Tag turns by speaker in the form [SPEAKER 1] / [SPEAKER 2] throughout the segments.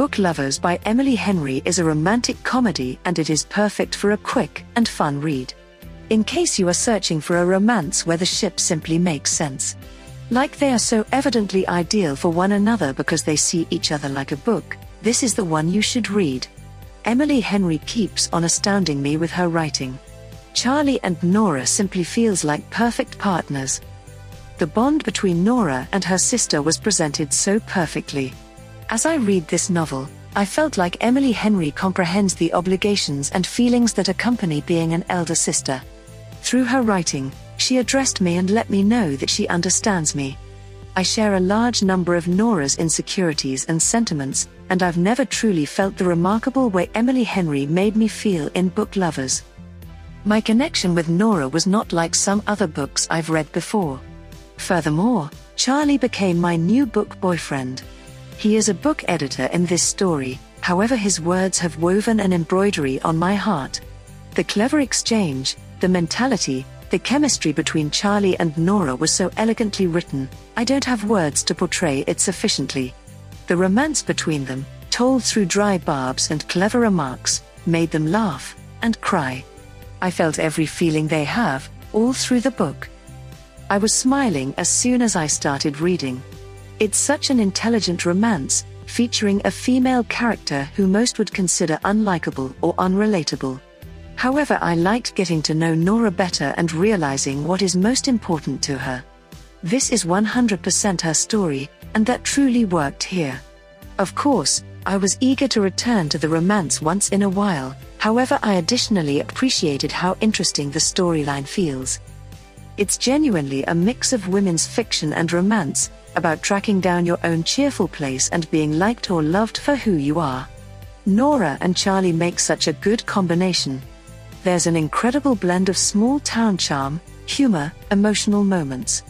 [SPEAKER 1] Book Lovers by Emily Henry is a romantic comedy and it is perfect for a quick and fun read. In case you are searching for a romance where the ship simply makes sense. Like they are so evidently ideal for one another because they see each other like a book, this is the one you should read. Emily Henry keeps on astounding me with her writing. Charlie and Nora simply feels like perfect partners. The bond between Nora and her sister was presented so perfectly. As I read this novel, I felt like Emily Henry comprehends the obligations and feelings that accompany being an elder sister. Through her writing, she addressed me and let me know that she understands me. I share a large number of Nora's insecurities and sentiments, and I've never truly felt the remarkable way Emily Henry made me feel in Book Lovers. My connection with Nora was not like some other books I've read before. Furthermore, Charlie became my new book boyfriend. He is a book editor in this story, however, his words have woven an embroidery on my heart. The clever exchange, the mentality, the chemistry between Charlie and Nora was so elegantly written, I don't have words to portray it sufficiently. The romance between them, told through dry barbs and clever remarks, made them laugh and cry. I felt every feeling they have, all through the book. I was smiling as soon as I started reading. It's such an intelligent romance, featuring a female character who most would consider unlikable or unrelatable. However, I liked getting to know Nora better and realizing what is most important to her. This is 100% her story, and that truly worked here. Of course, I was eager to return to the romance once in a while, however, I additionally appreciated how interesting the storyline feels. It's genuinely a mix of women's fiction and romance, about tracking down your own cheerful place and being liked or loved for who you are. Nora and Charlie make such a good combination. There's an incredible blend of small town charm, humor, emotional moments.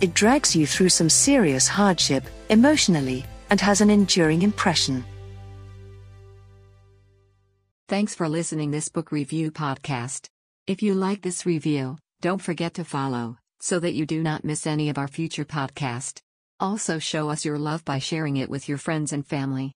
[SPEAKER 1] It drags you through some serious hardship, emotionally, and has an enduring impression.
[SPEAKER 2] Thanks for listening this book review podcast. If you like this review, don't forget to follow so that you do not miss any of our future podcast. Also show us your love by sharing it with your friends and family.